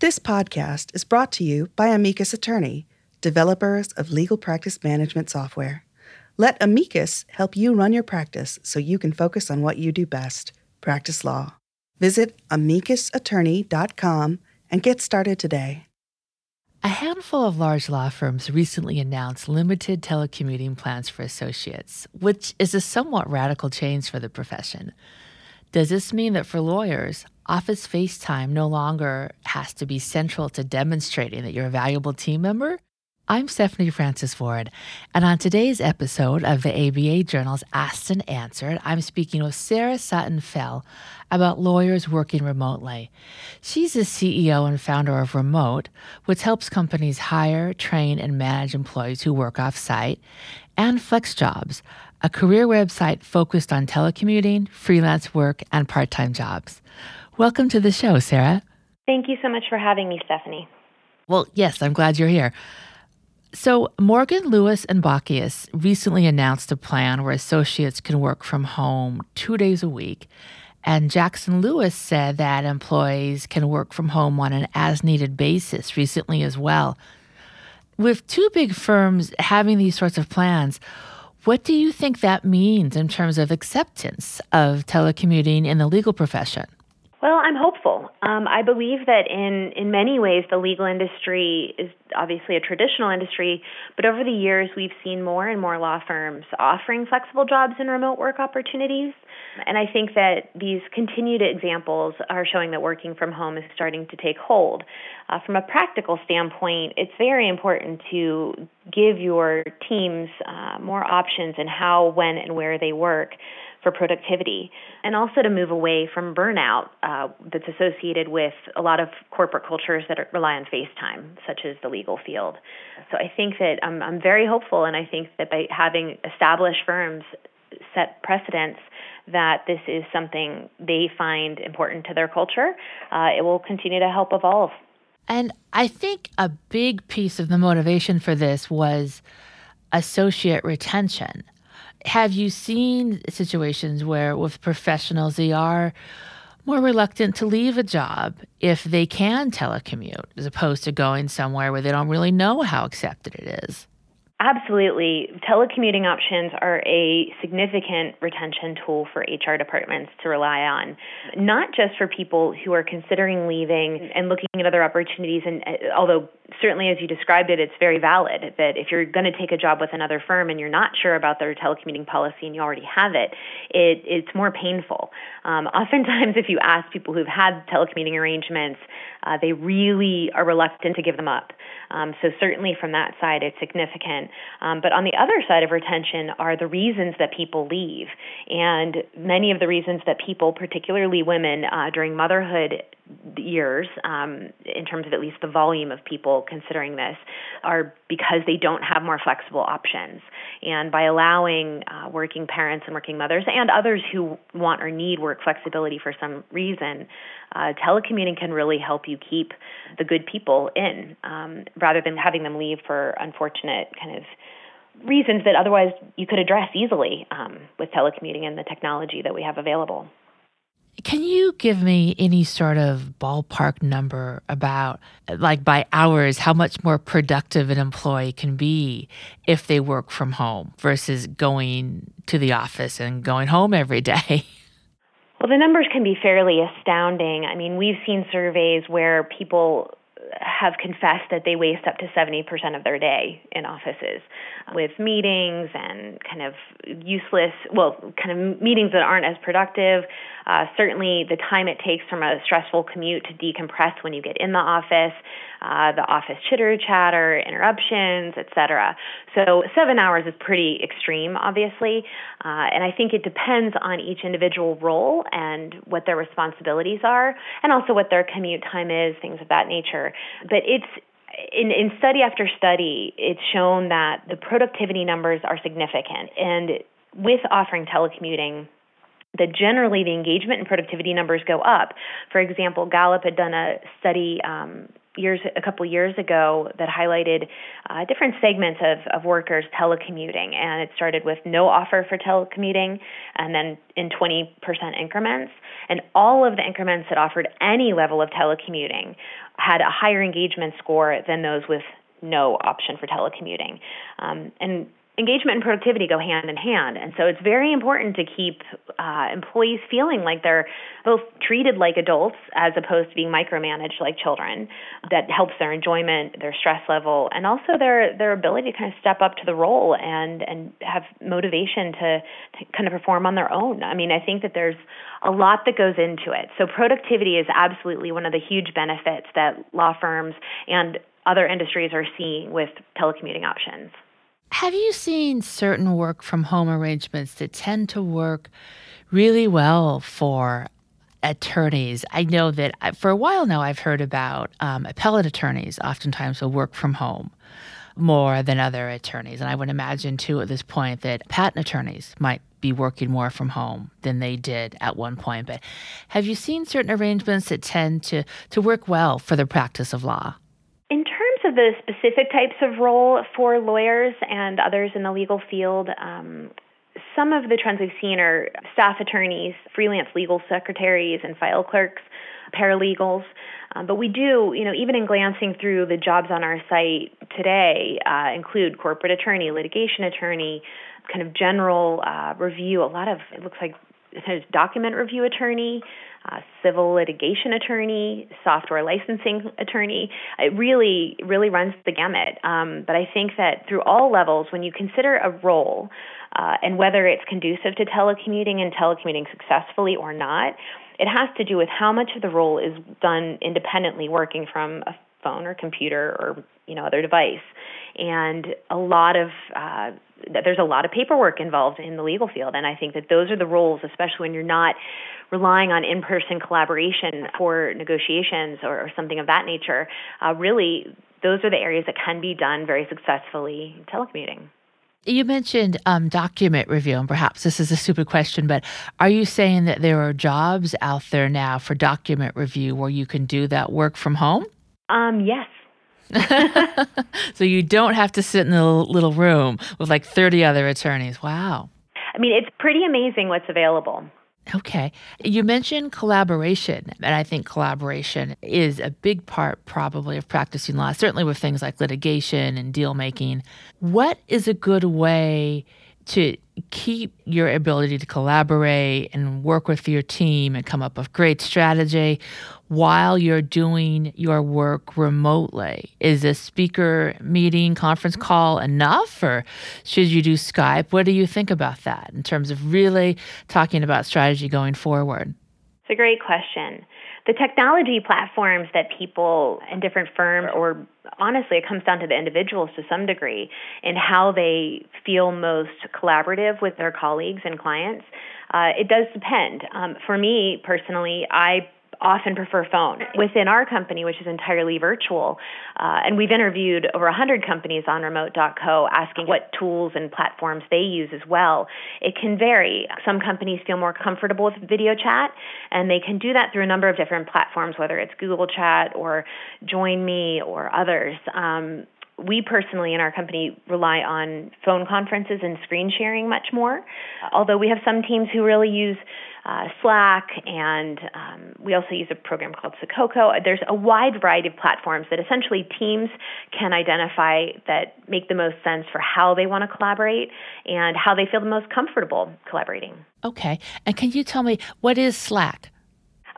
This podcast is brought to you by Amicus Attorney, developers of legal practice management software. Let Amicus help you run your practice so you can focus on what you do best practice law. Visit amicusattorney.com and get started today. A handful of large law firms recently announced limited telecommuting plans for associates, which is a somewhat radical change for the profession. Does this mean that for lawyers, office FaceTime no longer has to be central to demonstrating that you're a valuable team member? I'm Stephanie Francis Ward, and on today's episode of the ABA Journal's Asked and Answered, I'm speaking with Sara Sutton Fell about lawyers working remotely. She's the CEO and founder of Remote, which helps companies hire, train, and manage employees who work off site, and FlexJobs, a career website focused on telecommuting, freelance work, and part time jobs. Welcome to the show, Sara. Thank you so much for having me, Stephanie. Well, yes, I'm glad you're here. So, Morgan Lewis and Bockius recently announced a plan where associates can work from home two days a week. And Jackson Lewis said that employees can work from home on an as needed basis recently as well. With two big firms having these sorts of plans, what do you think that means in terms of acceptance of telecommuting in the legal profession? Well, I'm hopeful. Um, I believe that in, in many ways, the legal industry is obviously a traditional industry, but over the years, we've seen more and more law firms offering flexible jobs and remote work opportunities. And I think that these continued examples are showing that working from home is starting to take hold. Uh, from a practical standpoint, it's very important to give your teams uh, more options in how, when, and where they work for productivity, and also to move away from burnout uh, that's associated with a lot of corporate cultures that are, rely on face time, such as the legal field. So I think that I'm, I'm very hopeful, and I think that by having established firms set precedents that this is something they find important to their culture, uh, it will continue to help evolve. And I think a big piece of the motivation for this was associate retention. Have you seen situations where, with professionals, they are more reluctant to leave a job if they can telecommute as opposed to going somewhere where they don't really know how accepted it is? Absolutely. Telecommuting options are a significant retention tool for HR departments to rely on, not just for people who are considering leaving and looking at other opportunities. And uh, although certainly, as you described it, it's very valid that if you're going to take a job with another firm and you're not sure about their telecommuting policy and you already have it, it it's more painful. Um, oftentimes, if you ask people who've had telecommuting arrangements, uh, they really are reluctant to give them up. Um, so certainly from that side, it's significant. Um, but on the other side of retention are the reasons that people leave, and many of the reasons that people, particularly women, uh, during motherhood years, um, in terms of at least the volume of people considering this, are because they don't have more flexible options. And by allowing uh, working parents and working mothers and others who want or need work flexibility for some reason, uh, telecommuting can really help you keep the good people in um, rather than having them leave for unfortunate kind of reasons that otherwise you could address easily um, with telecommuting and the technology that we have available. Can you give me any sort of ballpark number about, like by hours, how much more productive an employee can be if they work from home versus going to the office and going home every day? Well, the numbers can be fairly astounding. I mean, we've seen surveys where people have confessed that they waste up to 70% of their day in offices with meetings and kind of useless, well, kind of meetings that aren't as productive. Uh, certainly, the time it takes from a stressful commute to decompress when you get in the office, uh, the office chitter chatter, interruptions, etc. So, seven hours is pretty extreme, obviously, uh, and I think it depends on each individual role and what their responsibilities are, and also what their commute time is, things of that nature. But it's in, in study after study, it's shown that the productivity numbers are significant. And with offering telecommuting, that generally the engagement and productivity numbers go up. For example, Gallup had done a study um, years a couple years ago that highlighted uh, different segments of, of workers telecommuting, and it started with no offer for telecommuting, and then in 20% increments, and all of the increments that offered any level of telecommuting had a higher engagement score than those with no option for telecommuting. Um, and engagement and productivity go hand in hand. And so it's very important to keep uh, employees feeling like they're both treated like adults as opposed to being micromanaged like children. That helps their enjoyment, their stress level, and also their, their ability to kind of step up to the role and, and have motivation to, to kind of perform on their own. I mean, I think that there's a lot that goes into it. So productivity is absolutely one of the huge benefits that law firms and other industries are seeing with telecommuting options. Have you seen certain work from home arrangements that tend to work really well for attorneys? I know that uh, for a while now I've heard about um, appellate attorneys oftentimes will work from home more than other attorneys. And I would imagine too at this point that patent attorneys might be working more from home than they did at one point. But have you seen certain arrangements that tend to, to work well for the practice of law? The specific types of role for lawyers and others in the legal field, um, some of the trends we've seen are staff attorneys, freelance legal secretaries, and file clerks, paralegals. Um, but we do, you know, even in glancing through the jobs on our site today, uh, include corporate attorney, litigation attorney, kind of general uh, review. A lot of it looks like document review attorney, uh, civil litigation attorney, software licensing attorney. It really, really runs the gamut. Um, but I think that through all levels, when you consider a role uh, and whether it's conducive to telecommuting and telecommuting successfully or not, it has to do with how much of the role is done independently, working from a phone or computer or you know other device and a lot of uh, there's a lot of paperwork involved in the legal field and i think that those are the roles especially when you're not relying on in-person collaboration for negotiations or, or something of that nature uh, really those are the areas that can be done very successfully telecommuting you mentioned um, document review, and perhaps this is a stupid question, but are you saying that there are jobs out there now for document review where you can do that work from home? Um, yes, so you don't have to sit in a little room with like 30 other attorneys. Wow. I mean, it's pretty amazing what's available. Okay. You mentioned collaboration, and I think collaboration is a big part probably of practicing law, certainly with things like litigation and deal making. What is a good way to keep your ability to collaborate and work with your team and come up with great strategy while you're doing your work remotely? Is a speaker meeting, conference mm-hmm. call enough, or should you do Skype? What do you think about that in terms of really talking about strategy going forward? It's a great question. The technology platforms that people in different firms, or honestly, it comes down to the individuals to some degree, and how they feel most collaborative with their colleagues and clients. Uh, it does depend. Um, for me personally, I often prefer phone. Within our company, which is entirely virtual, uh, and we've interviewed over 100 companies on remote.co asking what tools and platforms they use as well. It can vary. Some companies feel more comfortable with video chat, and they can do that through a number of different platforms, whether it's Google Chat or Join Me or others. Um, we personally in our company rely on phone conferences and screen sharing much more, although we have some teams who really use uh, Slack, and um, we also use a program called Sococo. There's a wide variety of platforms that essentially teams can identify that make the most sense for how they want to collaborate and how they feel the most comfortable collaborating. Okay. And can you tell me what is Slack?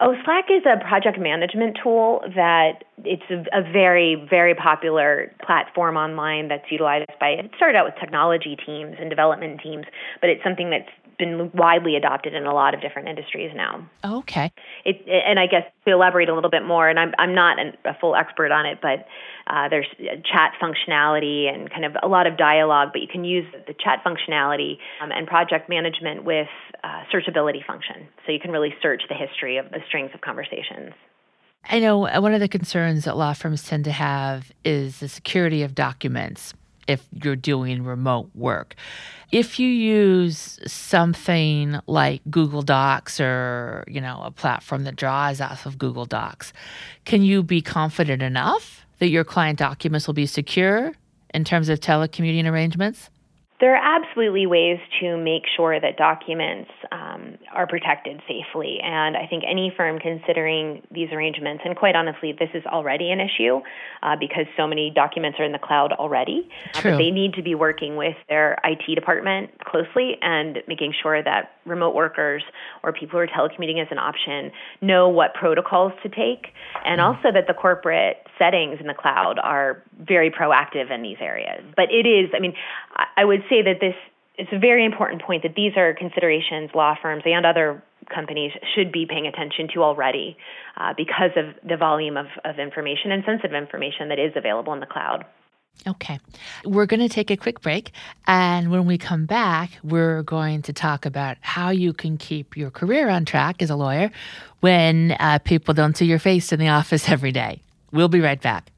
Oh, Slack is a project management tool that it's a, a, very, very popular platform online that's utilized by, it started out with technology teams and development teams, but it's something that's been widely adopted in a lot of different industries now. Okay. It, and I guess to elaborate a little bit more, and I'm, I'm not an, a full expert on it, but uh, there's chat functionality and kind of a lot of dialogue, but you can use the chat functionality um, and project management with uh, searchability function. So you can really search the history of the strings of conversations. I know uh, one of the concerns that law firms tend to have is the security of documents if you're doing remote work. If you use something like Google Docs or, you know, a platform that draws off of Google Docs, can you be confident enough that your client documents will be secure in terms of telecommuting arrangements? There are absolutely ways to make sure that documents um, are protected safely. And I think any firm considering these arrangements, and quite honestly, this is already an issue uh, because so many documents are in the cloud already. True. Uh, they need to be working with their IT department closely and making sure that remote workers or people who are telecommuting as an option know what protocols to take, and mm-hmm. also that the corporate settings in the cloud are very proactive in these areas. But it is, I mean, I would say that this is a very important point that these are considerations law firms and other companies should be paying attention to already uh, because of the volume of, of information and sensitive information that is available in the cloud. Okay. We're going to take a quick break. And when we come back, we're going to talk about how you can keep your career on track as a lawyer when uh, people don't see your face in the office every day. We'll be right back.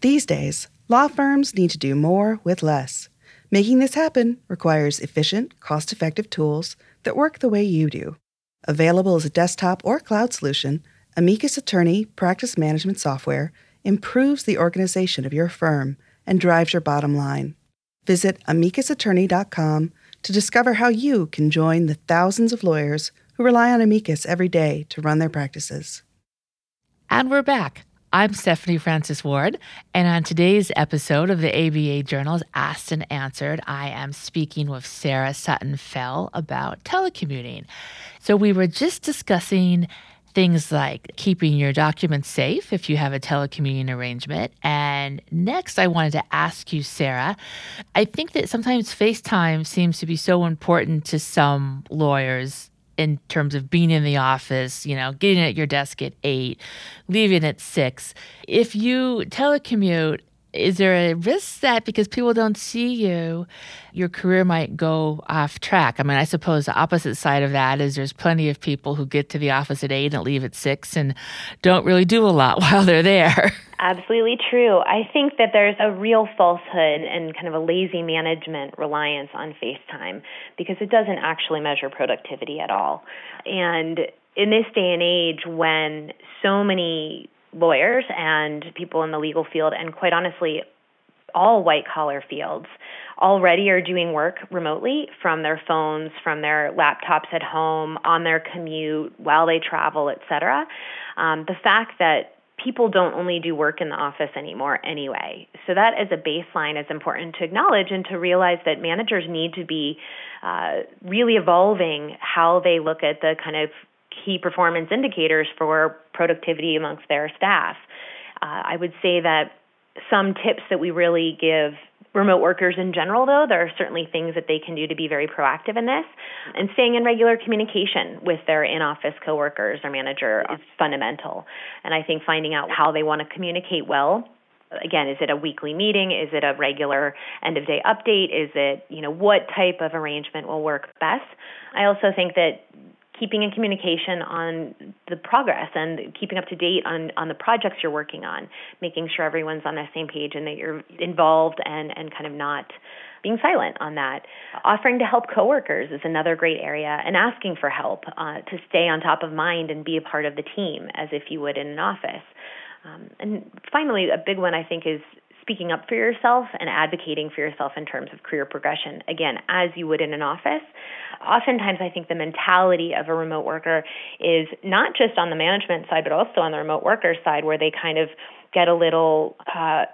These days, law firms need to do more with less. Making this happen requires efficient, cost effective tools that work the way you do. Available as a desktop or cloud solution, Amicus Attorney Practice Management Software improves the organization of your firm and drives your bottom line. Visit amicusattorney.com to discover how you can join the thousands of lawyers who rely on Amicus every day to run their practices. And we're back. I'm Stephanie Francis Ward, and on today's episode of the ABA Journal's Asked and Answered, I am speaking with Sara Sutton Fell about telecommuting. So, we were just discussing things like keeping your documents safe if you have a telecommuting arrangement. And next, I wanted to ask you, Sara, I think that sometimes FaceTime seems to be so important to some lawyers in terms of being in the office, you know, getting at your desk at eight, leaving at six. If you telecommute, is there a risk that because people don't see you, your career might go off track? I mean, I suppose the opposite side of that is there's plenty of people who get to the office at eight and leave at six and don't really do a lot while they're there. Absolutely true. I think that there's a real falsehood and kind of a lazy management reliance on FaceTime because it doesn't actually measure productivity at all. And in this day and age when so many lawyers and people in the legal field, and quite honestly, all white collar fields already are doing work remotely from their phones, from their laptops at home, on their commute, while they travel, et cetera. Um, the fact that people don't only do work in the office anymore anyway. So that as a baseline is important to acknowledge and to realize that managers need to be uh, really evolving how they look at the kind of key performance indicators for productivity amongst their staff. Uh, I would say that some tips that we really give remote workers in general, though, there are certainly things that they can do to be very proactive in this. And staying in regular communication with their in office coworkers or manager is fundamental. And I think finding out how they want to communicate well again is it a weekly meeting is it a regular end of day update is it you know what type of arrangement will work best i also think that keeping in communication on the progress and keeping up to date on, on the projects you're working on, making sure everyone's on the same page and that you're involved and, and kind of not being silent on that. Offering to help coworkers is another great area, and asking for help uh, to stay on top of mind and be a part of the team as if you would in an office. Um, and finally, a big one I think is speaking up for yourself and advocating for yourself in terms of career progression, again, as you would in an office. Oftentimes, I think the mentality of a remote worker is not just on the management side, but also on the remote worker side, where they kind of get a little uh,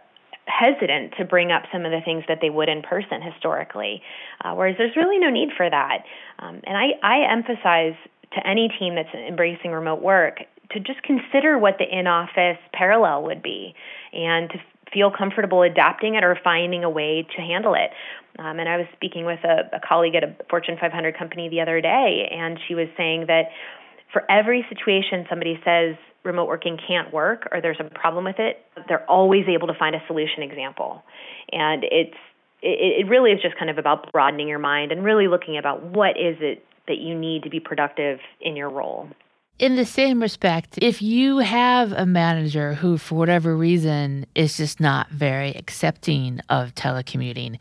hesitant to bring up some of the things that they would in person historically, uh, whereas there's really no need for that. Um, and I, I emphasize to any team that's embracing remote work to just consider what the in office parallel would be and to feel comfortable adapting it or finding a way to handle it. Um, and I was speaking with a, a colleague at a Fortune 500 company the other day, and she was saying that for every situation somebody says remote working can't work or there's a problem with it, they're always able to find a solution example. And it's it, it really is just kind of about broadening your mind and really looking about what is it that you need to be productive in your role. In the same respect, if you have a manager who, for whatever reason, is just not very accepting of telecommuting,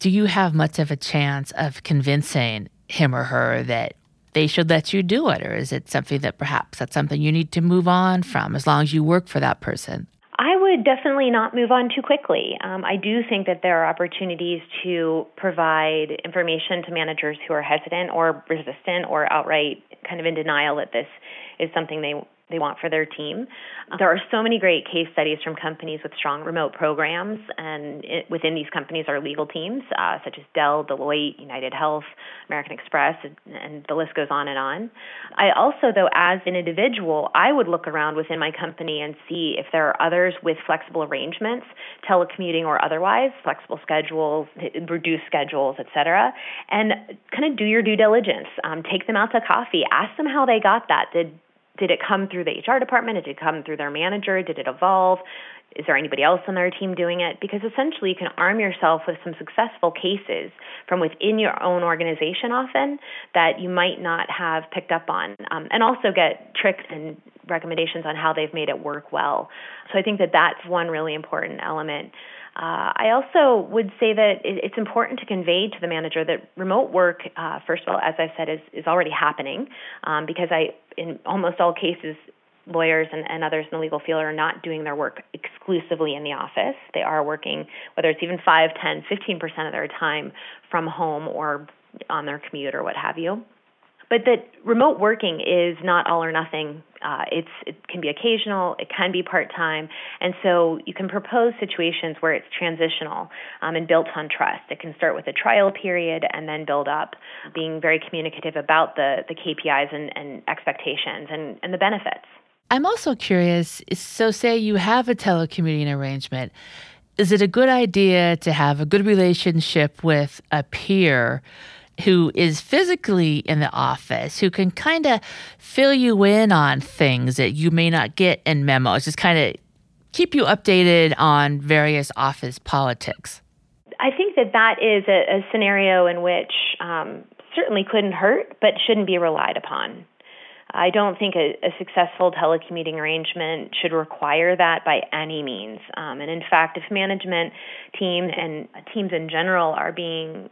do you have much of a chance of convincing him or her that they should let you do it? Or is it something that perhaps that's something you need to move on from as long as you work for that person? Definitely not move on too quickly. Um, I do think that there are opportunities to provide information to managers who are hesitant or resistant or outright kind of in denial that this is something they they want for their team. There are so many great case studies from companies with strong remote programs, and it, within these companies are legal teams uh, such as Dell, Deloitte, United Health, American Express, and, and the list goes on and on. I also, though, as an individual, I would look around within my company and see if there are others with flexible arrangements, telecommuting or otherwise, flexible schedules, reduced schedules, etc., and kind of do your due diligence. Um, take them out to coffee. Ask them how they got that. Did did it come through the HR department? Did it come through their manager? Did it evolve? Is there anybody else on their team doing it? Because essentially, you can arm yourself with some successful cases from within your own organization often that you might not have picked up on, um, and also get tricks and recommendations on how they've made it work well. So I think that that's one really important element. Uh, I also would say that it's important to convey to the manager that remote work, uh, first of all, as I've said, is, is already happening um, because I, in almost all cases, lawyers and, and others in the legal field are not doing their work exclusively in the office. They are working, whether it's even 5, 10, 15% of their time from home or on their commute or what have you but that remote working is not all or nothing. Uh, it's it can be occasional, it can be part time, and so you can propose situations where it's transitional um, and built on trust. It can start with a trial period and then build up, being very communicative about the the KPIs and, and expectations and, and the benefits. I'm also curious. So, say you have a telecommuting arrangement. Is it a good idea to have a good relationship with a peer? Who is physically in the office, who can kind of fill you in on things that you may not get in memos, just kind of keep you updated on various office politics? I think that that is a, a scenario in which um, certainly couldn't hurt, but shouldn't be relied upon. I don't think a, a, successful telecommuting arrangement should require that by any means. Um, and in fact, if management teams and teams in general are being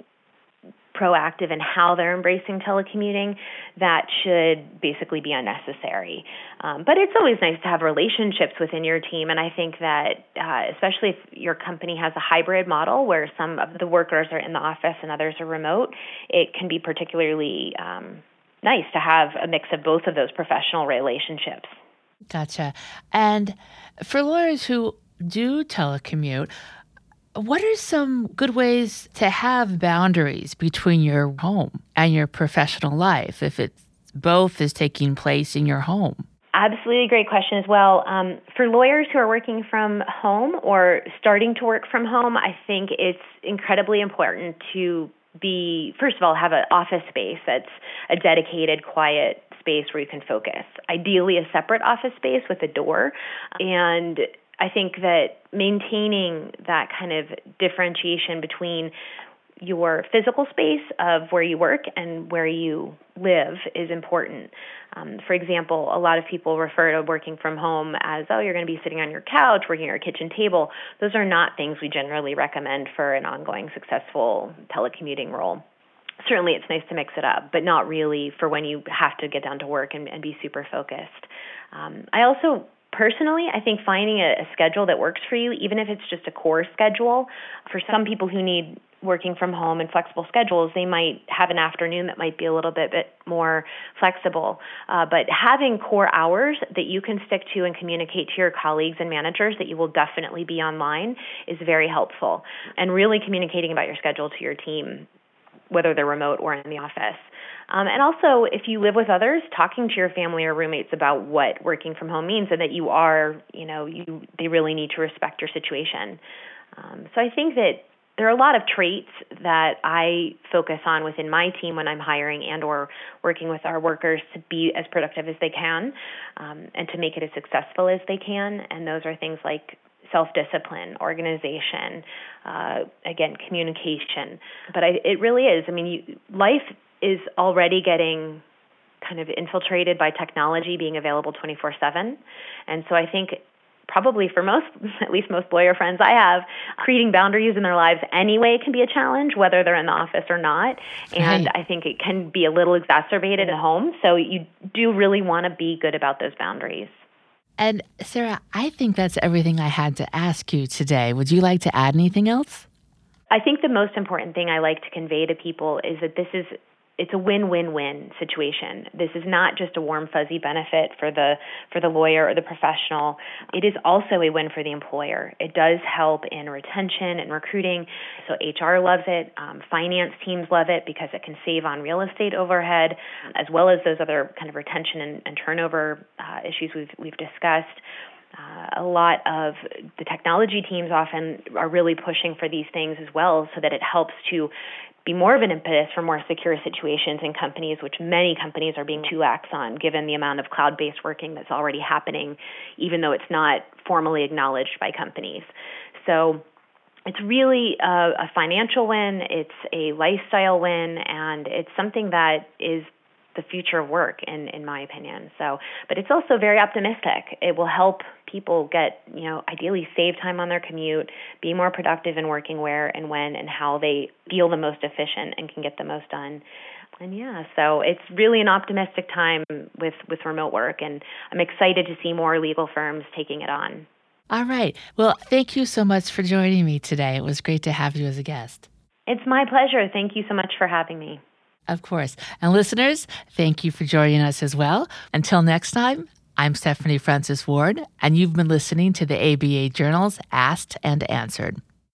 proactive in how they're embracing telecommuting, that should basically be unnecessary. Um, but it's always nice to have relationships within your team, and I think that uh, especially if your company has a hybrid model where some of the workers are in the office and others are remote, it can be particularly um, nice to have a mix of both of those professional relationships. Gotcha. And for lawyers who do telecommute, what are some good ways to have boundaries between your home and your professional life if it's both is taking place in your home? Absolutely great question as well. Um, for lawyers who are working from home or starting to work from home, I think it's incredibly important to be, first of all, have an office space that's a dedicated, quiet space where you can focus. Ideally, a separate office space with a door. And I think that maintaining that kind of differentiation between your physical space of where you work and where you live is important. Um, for example, a lot of people refer to working from home as, oh, you're going to be sitting on your couch, working at your kitchen table. Those are not things we generally recommend for an ongoing successful telecommuting role. Certainly, it's nice to mix it up, but not really for when you have to get down to work and, and be super focused. Um, I also personally, I think finding a, a, schedule that works for you, even if it's just a core schedule, for some people who need working from home and flexible schedules, they might have an afternoon that might be a little bit, bit more flexible. Uh, but having core hours that you can stick to and communicate to your colleagues and managers that you will definitely be online is very helpful. And really communicating about your schedule to your team, whether they're remote or in the office. Um, and also, if you live with others, talking to your family or roommates about what working from home means and that you are, you know, you they really need to respect your situation. Um, so I think that there are a lot of traits that I focus on within my team when I'm hiring and or working with our workers to be as productive as they can um, and to make it as successful as they can. And those are things like self-discipline, organization, uh, again, communication. But I, it really is. I mean, you, life is already getting kind of infiltrated by technology being available 24 7. And so I think probably for most, at least most lawyer friends I have, creating boundaries in their lives anyway can be a challenge, whether they're in the office or not. And right. I think it can be a little exacerbated at home. So you do really want to be good about those boundaries. And Sara, I think that's everything I had to ask you today. Would you like to add anything else? I think the most important thing I like to convey to people is that this is it's a win-win-win situation. This is not just a warm fuzzy benefit for the for the lawyer or the professional. It is also a win for the employer. It does help in retention and recruiting. So HR loves it. Um, finance teams love it because it can save on real estate overhead, as well as those other kind of retention and, and turnover uh, issues we've we've discussed. Uh, a lot of the technology teams often are really pushing for these things as well so that it helps to be more of an impetus for more secure situations in companies, which many companies are being too lax on, given the amount of cloud based working that's already happening, even though it's not formally acknowledged by companies. So it's really a, a financial win, it's a lifestyle win, and it's something that is the future of work in in my opinion. So but it's also very optimistic. It will help people get you know ideally save time on their commute be more productive in working where and when and how they feel the most efficient and can get the most done. And yeah so it's really an optimistic time with with remote work and i'm excited to see more legal firms taking it on. All right. Well thank you so much for joining me today. It was great to have you as a guest. It's my pleasure. Thank you so much for having me of course. And listeners, thank you for joining us as well. Until next time, I'm Stephanie Francis Ward, and you've been listening to the ABA Journal's Asked and Answered.